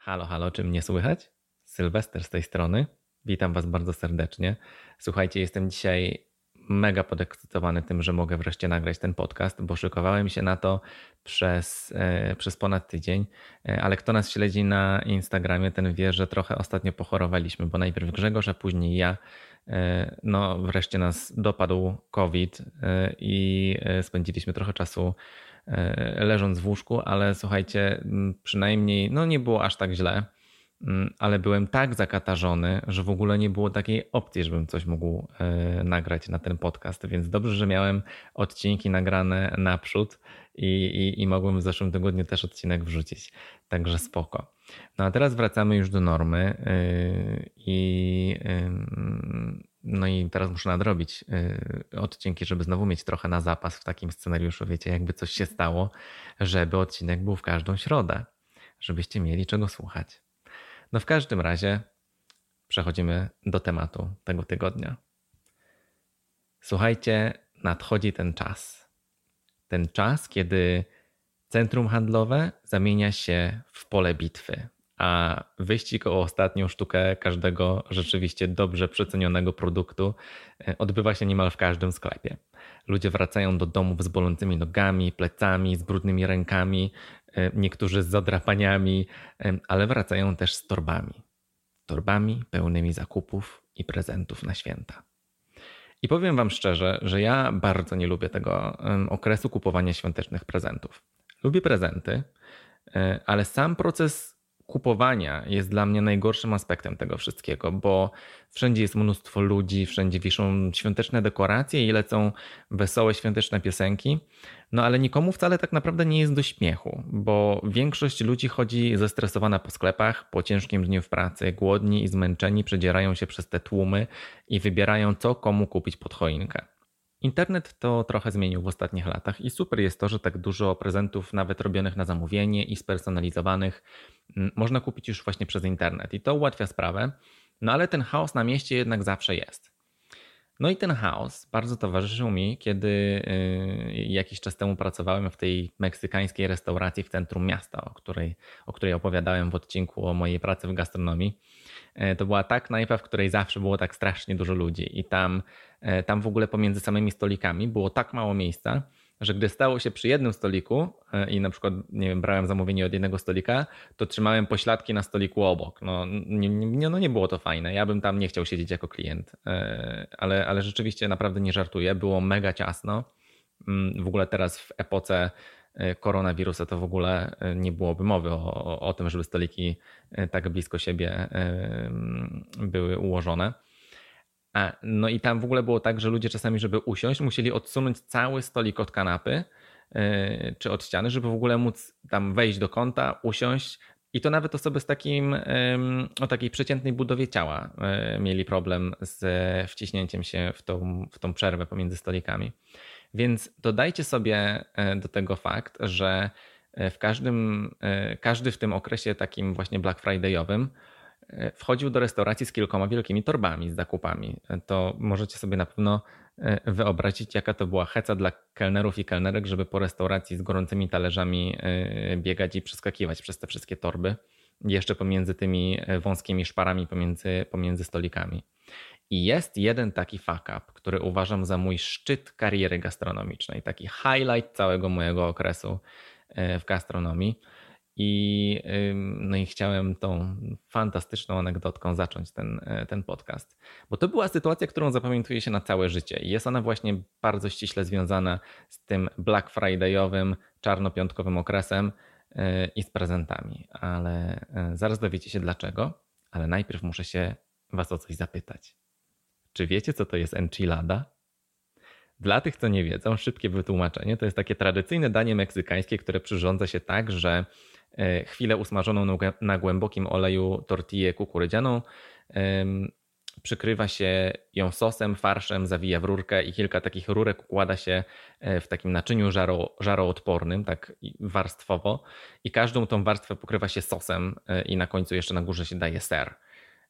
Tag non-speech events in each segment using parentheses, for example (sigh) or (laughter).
Halo, halo, czy mnie słychać? Sylwester z tej strony. Witam Was bardzo serdecznie. Słuchajcie, jestem dzisiaj mega podekscytowany tym, że mogę wreszcie nagrać ten podcast, bo szykowałem się na to przez, e, przez ponad tydzień, e, ale kto nas śledzi na Instagramie, ten wie, że trochę ostatnio pochorowaliśmy, bo najpierw Grzegorz, a później ja. E, no, wreszcie nas dopadł COVID i spędziliśmy trochę czasu leżąc w łóżku, ale słuchajcie, przynajmniej no nie było aż tak źle. Ale byłem tak zakatarzony, że w ogóle nie było takiej opcji, żebym coś mógł e, nagrać na ten podcast, więc dobrze, że miałem odcinki nagrane naprzód i, i, i mogłem w zeszłym tygodniu też odcinek wrzucić, także spoko. No a teraz wracamy już do normy yy, i no i teraz muszę nadrobić yy, odcinki, żeby znowu mieć trochę na zapas w takim scenariuszu, wiecie, jakby coś się stało, żeby odcinek był w każdą środę, żebyście mieli czego słuchać. No w każdym razie przechodzimy do tematu tego tygodnia. Słuchajcie, nadchodzi ten czas. Ten czas, kiedy centrum handlowe zamienia się w pole bitwy, a wyścig o ostatnią sztukę każdego rzeczywiście dobrze przecenionego produktu e, odbywa się niemal w każdym sklepie. Ludzie wracają do domów z bolącymi nogami, plecami, z brudnymi rękami, e, niektórzy z zadrapaniami, ale wracają też z torbami. Torbami pełnymi zakupów i prezentów na święta. I powiem Wam szczerze, że ja bardzo nie lubię tego okresu kupowania świątecznych prezentów. Lubię prezenty, e, ale sam proces kupowania jest dla mnie najgorszym aspektem tego wszystkiego, bo wszędzie jest mnóstwo ludzi, wszędzie wiszą świąteczne dekoracje i lecą wesołe świąteczne piosenki, no ale nikomu wcale tak naprawdę nie jest do śmiechu, bo większość ludzi chodzi zestresowana po sklepach, po ciężkim dniu w pracy, głodni i zmęczeni przedzierają się przez te tłumy i wybierają co komu kupić pod choinkę. Internet to trochę zmienił w ostatnich latach i super jest to, że tak dużo prezentów, nawet robionych na zamówienie i spersonalizowanych, można kupić już właśnie przez internet i to ułatwia sprawę, no ale ten chaos na mieście jednak zawsze jest. No i ten chaos bardzo towarzyszył mi, kiedy y, jakiś czas temu pracowałem w tej meksykańskiej restauracji w centrum miasta, o której, o której opowiadałem w odcinku o mojej pracy w gastronomii. E, to była tak knajpa, w której zawsze było tak strasznie dużo ludzi i tam, e, tam w ogóle pomiędzy samymi stolikami było tak mało miejsca, że gdy stało się przy jednym stoliku e, i na przykład nie wiem, brałem zamówienie od jednego stolika, to trzymałem pośladki na stoliku obok. No nie, nie, no nie było to fajne. Ja bym tam nie chciał siedzieć jako klient, ale, ale rzeczywiście naprawdę nie żartuję. Było mega ciasno. Mm, w ogóle teraz w epoce E, koronawirusa, to w ogóle e, nie byłoby mowy o, o tym, żeby stoliki e, tak blisko siebie były ułożone. No i tam w ogóle było tak, że ludzie czasami, żeby usiąść, musieli odsunąć cały stolik od kanapy czy od ściany, żeby w ogóle móc tam wejść do kąta, usiąść. I to nawet osoby z takim, o takiej przeciętnej budowie ciała mieli problem z wciśnięciem się w tą, w tą przerwę pomiędzy stolikami. Więc dodajcie sobie e, do tego fakt, że e, w każdym, e, każdy w tym okresie takim właśnie Black Friday'owym wchodził do restauracji z kilkoma wielkimi torbami z zakupami. To możecie sobie na pewno wyobrazić, jaka to była heca dla kelnerów i kelnerek, żeby po restauracji z gorącymi talerzami biegać i przeskakiwać przez te wszystkie torby, jeszcze pomiędzy tymi wąskimi szparami pomiędzy, pomiędzy stolikami. I jest jeden taki fuck up, który uważam za mój szczyt kariery gastronomicznej, taki highlight całego mojego okresu e, w gastronomii. I, no i chciałem tą fantastyczną anegdotką zacząć ten, e, ten podcast. Bo to była sytuacja, którą zapamiętuje się na całe życie. Jest ona właśnie bardzo ściśle związana z tym Black Fridayowym, czarnopiątkowym okresem e, i z prezentami. Ale zaraz dowiecie się dlaczego. Ale najpierw muszę się Was o coś zapytać. Czy wiecie, co to jest enchilada? Dla tych, co nie wiedzą, szybkie wytłumaczenie to jest takie tradycyjne danie meksykańskie, które przyrządza się tak, że e, chwilę usmażoną na głębokim oleju tortillę kukurydzianą przykrywa się ją sosem, farszem, zawija w rurkę i kilka takich rurek układa się e, w takim naczyniu żaro, żaroodpornym, tak warstwowo i każdą tą warstwę pokrywa się sosem e, i na końcu jeszcze na górze się daje ser.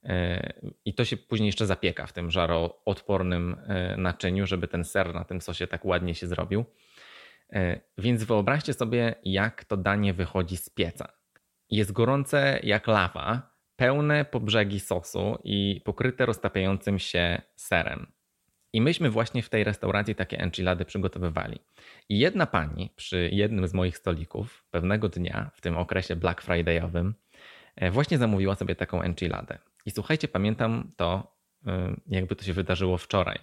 E, I to się później jeszcze zapieka w tym żaroodpornym e, naczyniu, żeby ten ser na tym sosie tak ładnie się zrobił. E, więc wyobraźcie sobie, jak to danie wychodzi z pieca. jest gorące jak lawa, pełne po brzegi sosu i pokryte roztapiającym się serem. I myśmy właśnie w tej restauracji takie enchilady przygotowywali. I jedna pani przy jednym z moich stolików pewnego dnia w tym okresie Black Fridayowym e, właśnie zamówiła sobie taką enchiladę. I słuchajcie, pamiętam to, e, jakby to się wydarzyło wczoraj.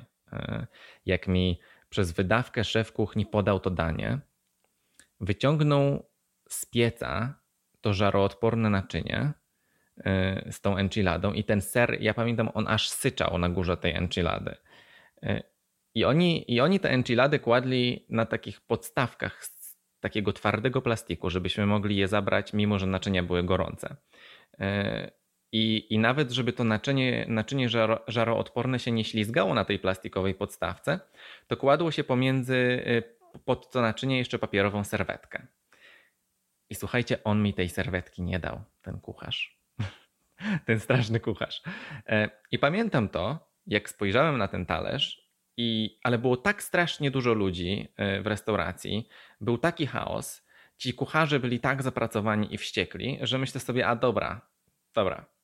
Jak mi przez wydawkę szef kuchni podał to danie, wyciągnął z pieca to żaroodporne naczynie z tą enchiladą i ten ser, ja pamiętam, on aż syczał na górze tej enchilady. I oni, I oni te enchilady kładli na takich podstawkach z takiego twardego plastiku, żebyśmy mogli je zabrać, mimo że naczynia były gorące. I, i nawet, żeby to naczynie, naczynie żaro, żaroodporne się nie ślizgało na tej plastikowej podstawce, to kładło się pomiędzy y, pod to naczynie jeszcze papierową serwetkę. I słuchajcie, on mi tej serwetki nie dał, ten kucharz. (laughs) ten straszny kucharz. E, I pamiętam to, jak spojrzałem na ten talerz, i, ale było tak strasznie dużo ludzi e, w restauracji, był taki chaos, ci kucharze byli tak zapracowani i wściekli, że myślę sobie, a dobra, dobra,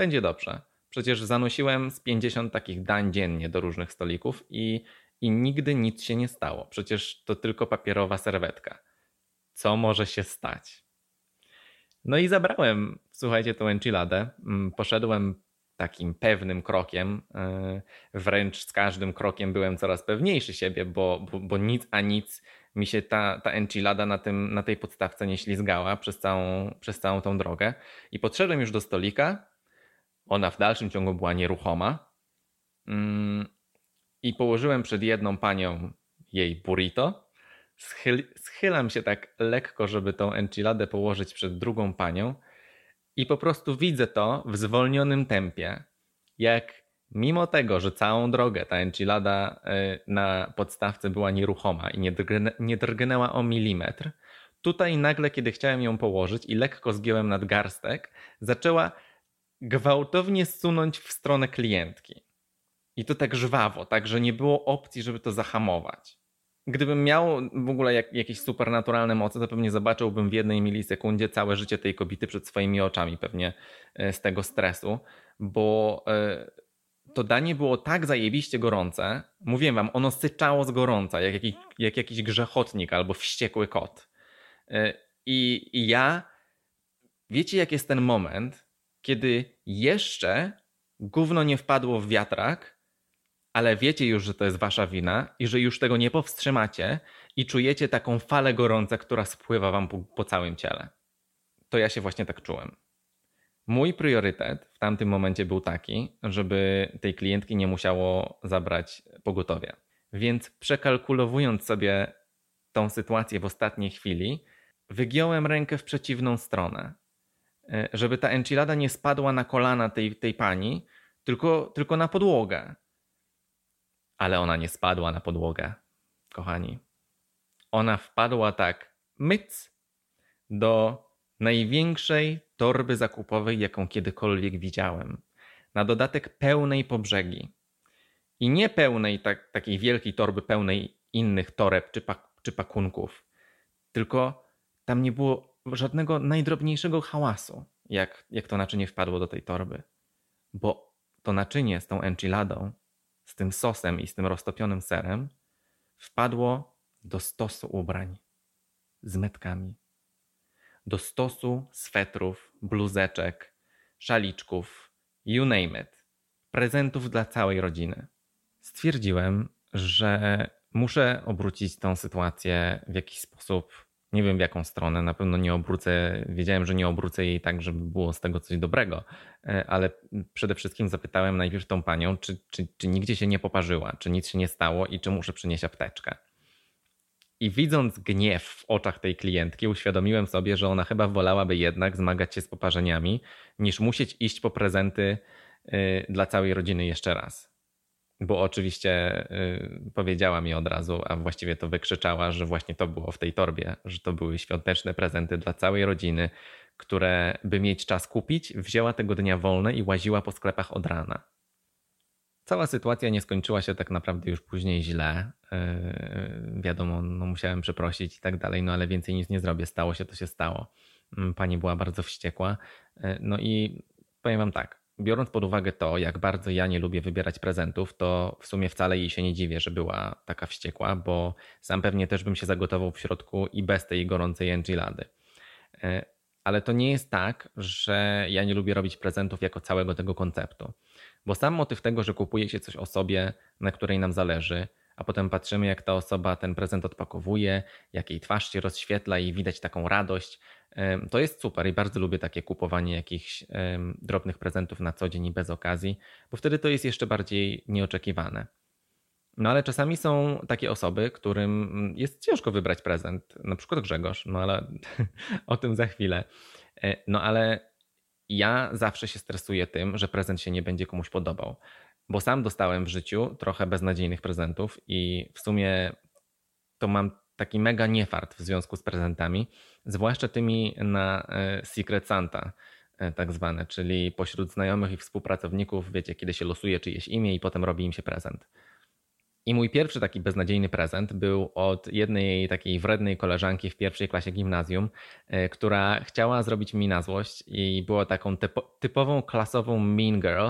będzie dobrze. Przecież zanosiłem z 50 takich dań dziennie do różnych stolików i, i nigdy nic się nie stało. Przecież to tylko papierowa serwetka. Co może się stać? No i zabrałem, słuchajcie, tą enchiladę. Mm, poszedłem takim pewnym krokiem. E, wręcz z każdym krokiem byłem coraz pewniejszy siebie, bo, bo, bo nic a nic mi się ta, ta enchilada na, tym, na tej podstawce nie ślizgała przez całą, przez całą tą drogę. I podszedłem już do stolika. Ona w dalszym ciągu była nieruchoma. Mm, I położyłem przed jedną panią jej burrito. Schyl, schylam się tak lekko, żeby tą enchiladę położyć przed drugą panią i po prostu widzę to w zwolnionym tempie, jak mimo tego, że całą drogę ta enchilada e, na podstawce była nieruchoma i nie drgnęła o milimetr, tutaj nagle, kiedy chciałem ją położyć i lekko zgiąłem nadgarstek, zaczęła gwałtownie sunąć w stronę klientki. I to tak żwawo, tak, że nie było opcji, żeby to zahamować. Gdybym miał w ogóle jak, jakieś supernaturalne moce, to pewnie zobaczyłbym w jednej milisekundzie całe życie tej kobiety przed swoimi oczami, pewnie e, z tego stresu, bo e, to danie było tak zajebiście gorące. Mówiłem wam, ono syczało z gorąca, jak, jakiś, jak jakiś grzechotnik albo wściekły kot. E, I, I ja, wiecie, jak jest ten moment, kiedy jeszcze gówno nie wpadło w wiatrak, ale wiecie już, że to jest wasza wina i że już tego nie powstrzymacie i czujecie taką falę gorąca, która spływa wam po, po całym ciele. To ja się właśnie tak czułem. Mój priorytet w tamtym momencie był taki, żeby tej klientki nie musiało zabrać pogotowia. Więc przekalkulowując sobie tą sytuację w ostatniej chwili, wygiąłem rękę w przeciwną stronę, żeby ta enchilada nie spadła na kolana tej, tej pani, tylko, tylko na podłogę ale ona nie spadła na podłogę, kochani. Ona wpadła tak myc do największej torby zakupowej, jaką kiedykolwiek widziałem. Na dodatek pełnej po brzegi. I nie pełnej tak, takiej wielkiej torby, pełnej innych toreb czy, pak, czy pakunków, tylko tam nie było żadnego najdrobniejszego hałasu, jak, jak to naczynie wpadło do tej torby. Bo to naczynie z tą enchiladą z tym sosem i z tym roztopionym serem wpadło do stosu ubrań z metkami. Do stosu swetrów, bluzeczek, szaliczków, you name it. Prezentów dla całej rodziny. Stwierdziłem, że muszę obrócić tą sytuację w jakiś sposób nie wiem w jaką stronę, na pewno nie obrócę, wiedziałem, że nie obrócę jej tak, żeby było z tego coś dobrego, e, ale przede wszystkim zapytałem najpierw tą panią, czy, czy, czy nigdzie się nie poparzyła, czy nic się nie stało i czy muszę przynieść apteczkę. I widząc gniew w oczach tej klientki, uświadomiłem sobie, że ona chyba wolałaby jednak zmagać się z poparzeniami, niż musieć iść po prezenty y, dla całej rodziny jeszcze raz bo oczywiście y, powiedziała mi od razu, a właściwie to wykrzyczała, że właśnie to było w tej torbie, że to były świąteczne prezenty dla całej rodziny, które by mieć czas kupić, wzięła tego dnia wolne i łaziła po sklepach od rana. Cała sytuacja nie skończyła się tak naprawdę już później źle. Yy, wiadomo, no musiałem przeprosić i tak dalej, no ale więcej nic nie zrobię. Stało się, to się stało. mm, pani była bardzo wściekła. No i powiem wam tak, biorąc pod uwagę to, jak bardzo ja nie lubię wybierać prezentów, to w sumie wcale jej się nie dziwię, że była taka wściekła, bo sam pewnie też bym się zagotował w środku i bez tej gorącej enchilady. Ale to nie jest tak, że ja nie lubię robić prezentów jako całego tego konceptu. Bo sam motyw tego, że kupuje się coś osobie, na której nam zależy, a potem patrzymy, jak ta osoba ten prezent odpakowuje, jak jej twarz się rozświetla i widać taką radość, to jest super i bardzo lubię takie kupowanie jakichś drobnych prezentów na co dzień i bez okazji, bo wtedy to jest jeszcze bardziej nieoczekiwane. No ale czasami są takie osoby, którym jest ciężko wybrać prezent, na przykład Grzegorz, no ale (laughs) o tym za chwilę. E, no ale ja zawsze się stresuję tym, że prezent się nie będzie komuś podobał, bo sam dostałem w życiu trochę beznadziejnych prezentów i w sumie to mam taki mega niefart w związku z prezentami, zwłaszcza tymi na e, Secret Santa e, tak zwane, czyli pośród znajomych i współpracowników, wiecie, kiedy się losuje czyjeś imię i potem robi im się prezent. I mój pierwszy taki beznadziejny prezent był od jednej takiej wrednej koleżanki w pierwszej klasie gimnazjum, e, która chciała zrobić mi na złość i była taką typo, typową klasową mean girl.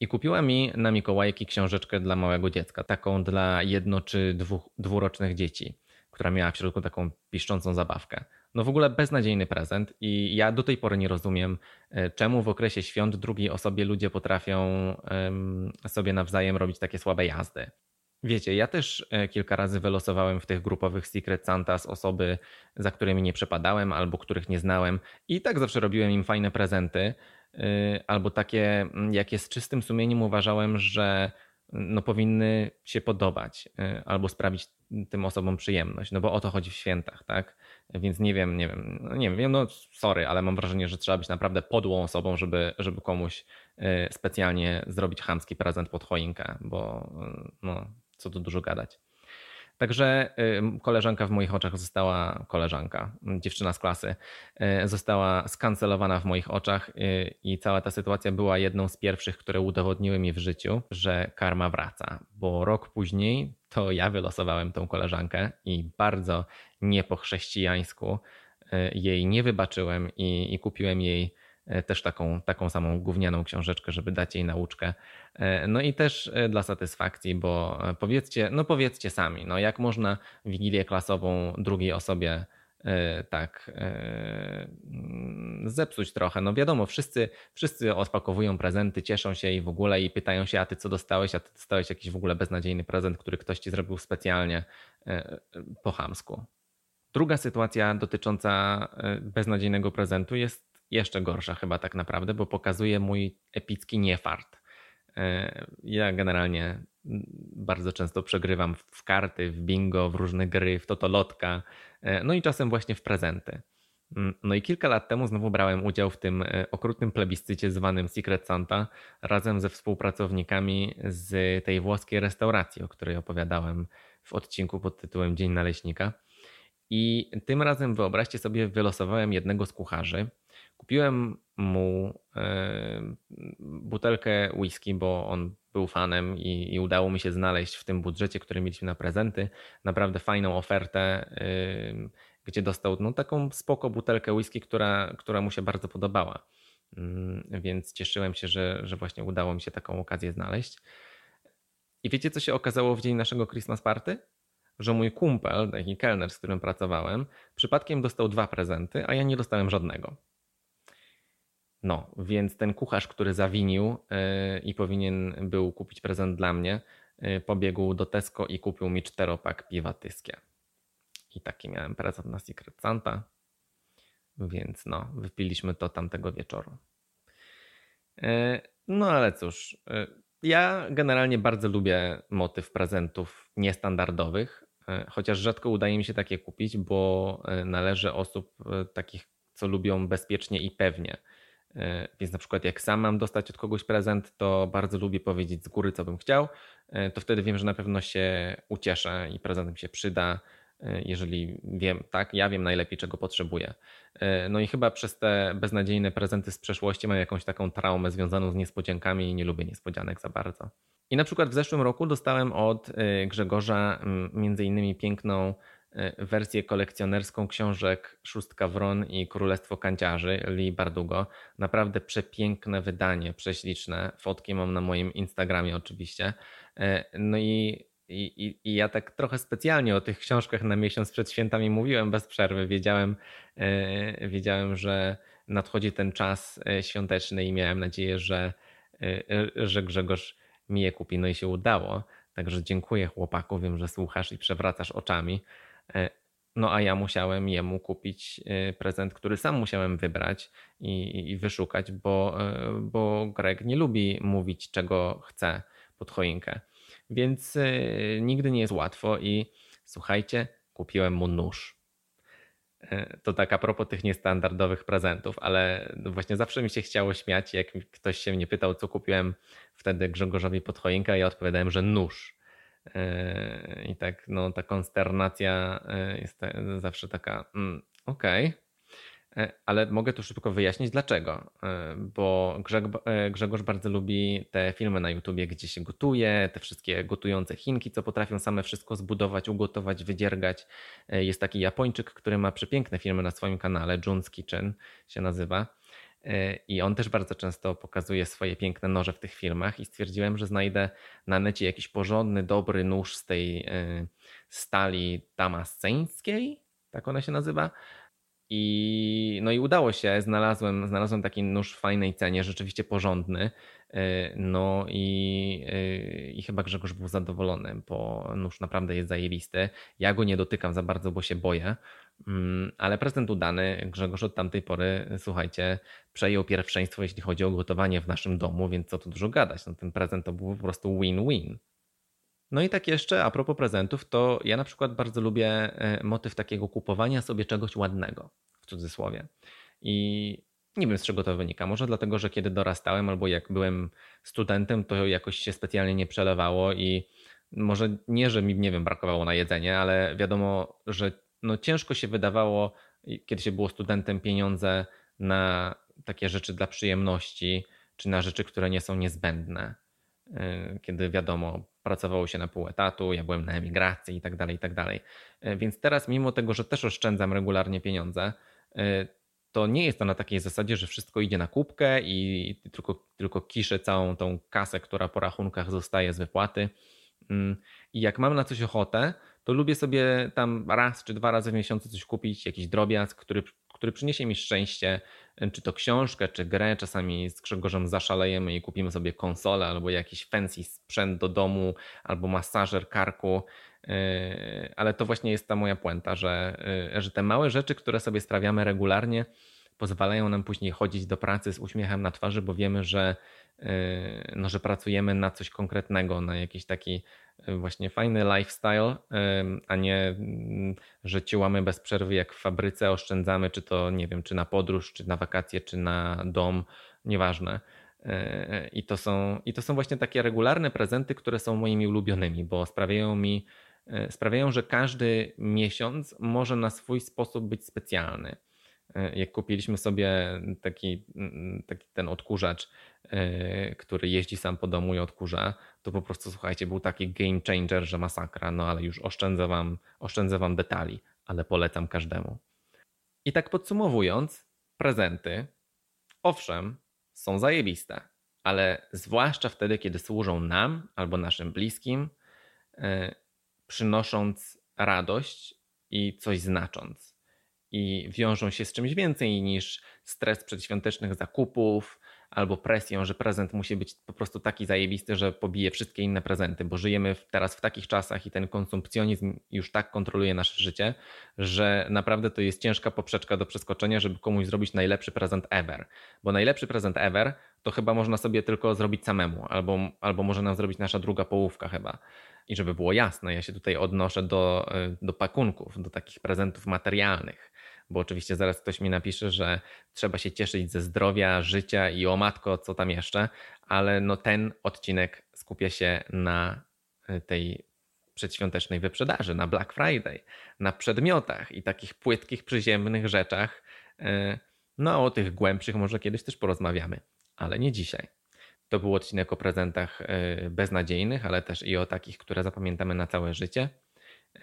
I kupiła mi na Mikołajki książeczkę dla małego dziecka, taką dla jedno czy dwu, dwurocznych dzieci, która miała w środku taką piszczącą zabawkę. No w ogóle beznadziejny prezent i ja do tej pory nie rozumiem, e, czemu w okresie świąt drugiej osobie ludzie potrafią sobie nawzajem robić takie słabe jazdy. Wiecie, ja też e, kilka razy wylosowałem w tych grupowych Secret Santas osoby, za którymi nie przepadałem albo których nie znałem i tak zawsze robiłem im fajne prezenty albo takie, mm, jakie z czystym sumieniem uważałem, że mm, no, powinny się podobać e, albo sprawić tym osobom przyjemność, no bo o to chodzi w świętach, tak? Więc nie wiem, nie wiem, no nie wiem, no sorry, ale mam wrażenie, że trzeba być naprawdę podłą osobą, żeby, żeby komuś specjalnie zrobić chamski prezent pod choinkę, bo no, co tu dużo gadać. Także koleżanka w moich oczach została, koleżanka, dziewczyna z klasy, y, została skancelowana w moich oczach y, i cała ta sytuacja była jedną z pierwszych, które udowodniły mi w życiu, że karma wraca, bo rok później to ja wylosowałem tą koleżankę i bardzo nie po chrześcijańsku y, jej nie wybaczyłem i, i kupiłem jej też taką, taką samą gównianą książeczkę, żeby dać jej nauczkę. E, no i też e, dla satysfakcji, bo powiedzcie, no powiedzcie sami, no jak można wigilię klasową drugiej osobie tak zepsuć trochę. No wiadomo, wszyscy, wszyscy odpakowują prezenty, cieszą się i w ogóle i pytają się, a ty co dostałeś, a ty dostałeś jakiś w ogóle beznadziejny prezent, który ktoś ci zrobił specjalnie po chamsku. Druga sytuacja dotycząca beznadziejnego prezentu jest jeszcze gorsza chyba tak naprawdę, bo pokazuje mój epicki niefart. E, ja generalnie bardzo często przegrywam w karty, w bingo, w różne gry, w totolotka, e, no i czasem właśnie w prezenty. Mm, no i kilka lat temu znowu brałem udział w tym e, okrutnym plebiscycie zwanym Secret Santa razem ze współpracownikami z tej włoskiej restauracji, o której opowiadałem w odcinku pod tytułem Dzień Naleśnika. I tym razem wyobraźcie sobie, wylosowałem jednego z kucharzy, Kupiłem mu e, butelkę whisky, bo on był fanem i, i, udało mi się znaleźć w tym budżecie, który mieliśmy na prezenty, naprawdę fajną ofertę, gdzie dostał no, taką spoko butelkę whisky, która, która mu się bardzo podobała. Mm, więc cieszyłem się, że, że właśnie udało mi się taką okazję znaleźć. I wiecie, co się okazało w dzień naszego Christmas Party? Że mój kumpel, taki kelner, z którym pracowałem, przypadkiem dostał dwa prezenty, a ja nie dostałem żadnego. No, więc ten kucharz, który zawinił yy, i powinien był kupić prezent dla mnie, yy, pobiegł do Tesco i kupił mi czteropak piwa tyskie. I taki miałem prezent na Secret Santa. Więc no, wypiliśmy to tamtego wieczoru. Yy, no ale cóż, ja generalnie bardzo lubię motyw prezentów niestandardowych, chociaż rzadko udaje mi się takie kupić, bo należy osób takich, co lubią bezpiecznie i pewnie E, więc na przykład jak sam mam dostać od kogoś prezent, to bardzo lubię powiedzieć z góry, co bym chciał. E, to wtedy wiem, że na pewno się ucieszę i prezent mi się przyda, e, jeżeli wiem, tak, ja wiem najlepiej, czego potrzebuję. No i chyba przez te beznadziejne prezenty z przeszłości mam jakąś taką traumę związaną z niespodziankami i nie lubię niespodzianek za bardzo. I na przykład w zeszłym roku dostałem od Grzegorza między innymi piękną e, wersję kolekcjonerską książek Szóstka Wron i Królestwo Kanciarzy Lee Bardugo. Naprawdę przepiękne wydanie, prześliczne. Fotki mam na moim Instagramie oczywiście. E, no i, i, i ja tak trochę specjalnie o tych książkach na miesiąc przed świętami mówiłem bez przerwy. Wiedziałem, wiedziałem że nadchodzi ten czas świąteczny i miałem nadzieję, że, że Grzegorz mi je kupi. No i się udało. Także dziękuję chłopaku, wiem, że słuchasz i przewracasz oczami. E, no a ja musiałem jemu kupić e, prezent, który sam musiałem wybrać i, i wyszukać, bo, e, bo Greg nie lubi mówić, czego chce pod choinkę. Więc nigdy nie jest łatwo i słuchajcie, kupiłem mu nóż. To tak a propos tych niestandardowych prezentów, ale właśnie zawsze mi się chciało śmiać, jak ktoś się mnie pytał, co kupiłem wtedy Grzegorzowi pod choinkę, ja odpowiadałem, że nóż. E, I tak, no, ta konsternacja e, jest zawsze taka, mm, okej. Okay. E, ale mogę tu szybko wyjaśnić dlaczego. Bo Grzegorz bardzo lubi te filmy na YouTubie, gdzie się gotuje, te wszystkie gotujące Chinki, co potrafią same wszystko zbudować, ugotować, wydziergać. Jest taki Japończyk, który ma przepiękne filmy na swoim kanale, Jun's Kitchen się nazywa. I on też bardzo często pokazuje swoje piękne noże w tych filmach i stwierdziłem, że znajdę na necie jakiś porządny, dobry nóż z tej e, stali damasceńskiej, tak ona się nazywa. I, no i udało się, znalazłem, znalazłem taki nóż w fajnej cenie, rzeczywiście porządny. E, no i, e, i chyba Grzegorz był zadowolony, bo nóż naprawdę jest zajebisty. Ja go nie dotykam za bardzo, bo się boję, mm, ale prezent udany. Grzegorz od tamtej pory, słuchajcie, przejął pierwszeństwo, jeśli chodzi o gotowanie w naszym domu, więc co tu dużo gadać. No, ten prezent to był po prostu win-win. No i tak jeszcze a propos prezentów, to ja na przykład bardzo lubię e, motyw takiego kupowania sobie czegoś ładnego, w cudzysłowie. I nie wiem z czego to wynika. Może dlatego, że kiedy dorastałem albo jak byłem studentem, to jakoś się specjalnie nie przelewało i może nie, że mi, nie wiem, brakowało na jedzenie, ale wiadomo, że no ciężko się wydawało, kiedy się było studentem, pieniądze na takie rzeczy dla przyjemności, czy na rzeczy, które nie są niezbędne. Y, kiedy wiadomo, pracowało się na pół etatu, ja byłem na emigracji i tak dalej, i tak dalej. Y, więc teraz, mimo tego, że też oszczędzam regularnie pieniądze, y, to nie jest to na takiej zasadzie, że wszystko idzie na kubkę i tylko, tylko kiszę całą tą kasę, która po rachunkach zostaje z wypłaty. Mm, I jak mam na coś ochotę, to lubię sobie tam raz czy dwa razy w miesiącu coś kupić, jakiś drobiazg, który, który przyniesie mi szczęście, czy to książkę, czy grę. Czasami z Grzegorzem zaszalejemy i kupimy sobie konsolę albo jakiś fancy sprzęt do domu, albo masażer karku. Yy, ale to właśnie jest ta moja puenta, że, yy, że te małe rzeczy, które sobie sprawiamy regularnie, pozwalają nam później chodzić do pracy z uśmiechem na twarzy, bo wiemy, że, yy, no, że pracujemy na coś konkretnego, na jakiś taki właśnie fajny lifestyle, a nie, mm, że ciłamy bez przerwy jak w fabryce, oszczędzamy, czy to nie wiem, czy na podróż, czy na wakacje, czy na dom, nieważne. E, I to, są, I to są właśnie takie regularne prezenty, które są moimi ulubionymi, bo sprawiają mi, e, sprawiają, że każdy miesiąc może na swój sposób być specjalny. E, jak kupiliśmy sobie taki, mm, taki ten odkurzacz, który jeździ sam po domu i odkurza, to po prostu słuchajcie, był taki game changer, że masakra, no ale już oszczędzę wam, oszczędzę wam detali, ale polecam każdemu. I tak podsumowując, prezenty, owszem, są zajebiste, ale zwłaszcza wtedy, kiedy służą nam albo naszym bliskim, yy, przynosząc radość i coś znacząc. I wiążą się z czymś więcej niż stres przedświątecznych zakupów, albo presją, że prezent musi być po prostu taki zajebisty, że pobije wszystkie inne prezenty, bo żyjemy teraz w takich czasach i ten konsumpcjonizm już tak kontroluje nasze życie, że naprawdę to jest ciężka poprzeczka do przeskoczenia, żeby komuś zrobić najlepszy prezent ever. Bo najlepszy prezent ever to chyba można sobie tylko zrobić samemu, albo, albo może nam zrobić nasza druga połówka chyba. I żeby było jasne, ja się tutaj odnoszę do, do pakunków, do takich prezentów materialnych bo oczywiście zaraz ktoś mi napisze, że trzeba się cieszyć ze zdrowia, życia i o matko, co tam jeszcze, ale no ten odcinek skupia się na e, tej przedświątecznej wyprzedaży, na Black Friday, na przedmiotach i takich płytkich, przyziemnych rzeczach. E, no a o tych głębszych może kiedyś też porozmawiamy, ale nie dzisiaj. To był odcinek o prezentach e, beznadziejnych, ale też i o takich, które zapamiętamy na całe życie.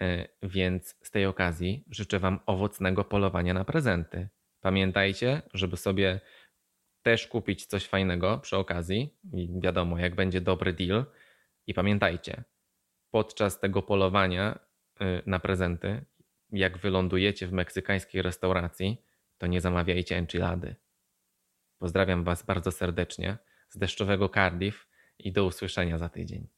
E, Więc z tej okazji życzę Wam owocnego polowania na prezenty. Pamiętajcie, żeby sobie też kupić coś fajnego przy okazji. I wiadomo, jak będzie dobry deal. I pamiętajcie, podczas tego polowania y, na prezenty, jak wylądujecie w meksykańskiej restauracji, to nie zamawiajcie enchilady. Pozdrawiam Was bardzo serdecznie z deszczowego Cardiff i do usłyszenia za tydzień.